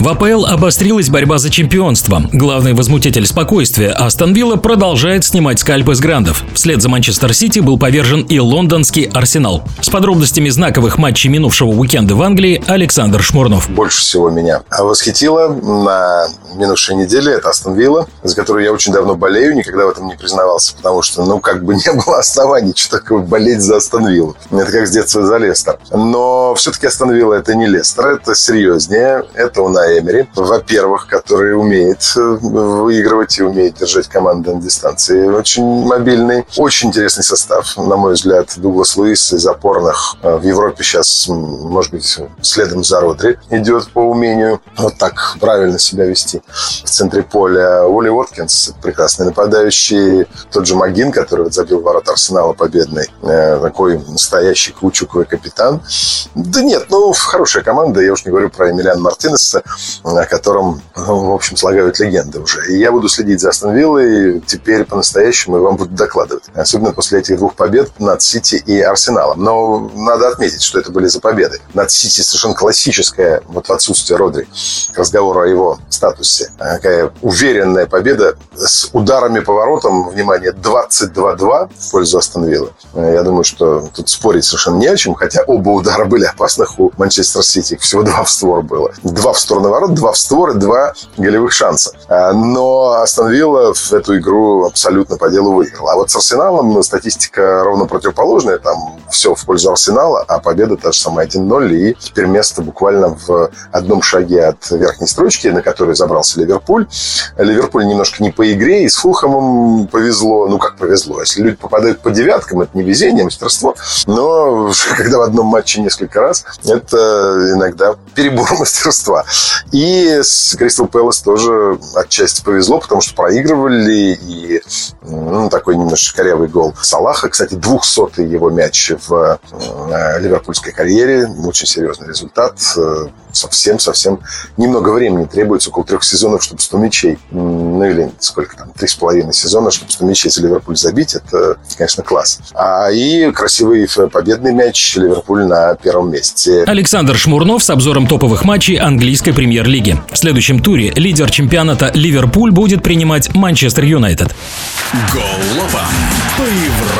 В АПЛ обострилась борьба за чемпионство. Главный возмутитель спокойствия Астон Вилла продолжает снимать скальпы с грандов. Вслед за Манчестер Сити был повержен и лондонский Арсенал. С подробностями знаковых матчей минувшего уикенда в Англии Александр Шмурнов. Больше всего меня восхитило на минувшей неделе это Астон Вилла, за которую я очень давно болею, никогда в этом не признавался, потому что, ну, как бы не было оснований, что такое болеть за Астон Виллу. Это как с детства за Лестер. Но все-таки Астон Вилла это не Лестер, это серьезнее, это Унай Эмери, во-первых, который умеет э, выигрывать и умеет держать команду на дистанции. Очень мобильный, очень интересный состав, на мой взгляд. Дуглас Луис из опорных э, в Европе сейчас, может быть, следом за Родри идет по умению вот так правильно себя вести в центре поля. Уолли Уоткинс, прекрасный нападающий. Тот же Магин, который вот забил ворот Арсенала победный. Э, такой настоящий каучуковый капитан. Да нет, ну, хорошая команда. Я уж не говорю про Эмилиан Мартинеса, о котором, ну, в общем, слагают легенды уже. И я буду следить за Астон Виллой теперь по-настоящему и вам буду докладывать. Особенно после этих двух побед над Сити и Арсеналом. Но надо отметить, что это были за победы. Над Сити совершенно классическая, вот в отсутствие Родри, к о его статусе. Такая уверенная победа с ударами по воротам, внимание, 22-2 в пользу Астон Виллы. Я думаю, что тут спорить совершенно не о чем, хотя оба удара были опасных у Манчестер Сити. Всего два в створ было. Два в сторону ворот, два в створ и два голевых шанса. А, но Астон Вилла в эту игру абсолютно по делу выиграл. А вот с Арсеналом статистика ровно противоположная. Там все в пользу Арсенала, а победа та же самая 1-0. И теперь место буквально в одном шаге от верхней строчки, на которой забрался Ливерпуль. Ливерпуль немножко не по игре, и с Фулхамом повезло. Ну, как повезло. Если люди попадают по девяткам, это не везение, а мастерство. Но когда в одном матче несколько раз, это иногда перебор мастерства. И с Кристал Пэлас тоже отчасти повезло, потому что проигрывали, и ну, такой немножко корявый гол Салаха. Кстати, двухсотый его мяч в э, ливерпульской карьере. Очень серьезный результат совсем-совсем немного времени требуется, около трех сезонов, чтобы 100 мячей, ну или сколько там, три с половиной сезона, чтобы 100 мячей за Ливерпуль забить, это, конечно, класс. А и красивый победный мяч Ливерпуль на первом месте. Александр Шмурнов с обзором топовых матчей английской премьер-лиги. В следующем туре лидер чемпионата Ливерпуль будет принимать Манчестер Юнайтед. Голова по Европам.